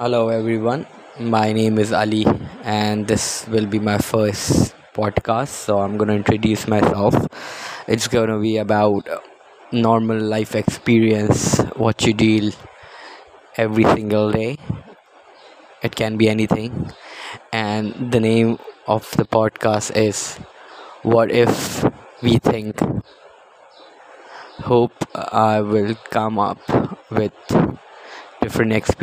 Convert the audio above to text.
Hello, everyone. My name is Ali, and this will be my first podcast. So, I'm going to introduce myself. It's going to be about normal life experience, what you deal every single day. It can be anything. And the name of the podcast is What If We Think. Hope I will come up with different experiences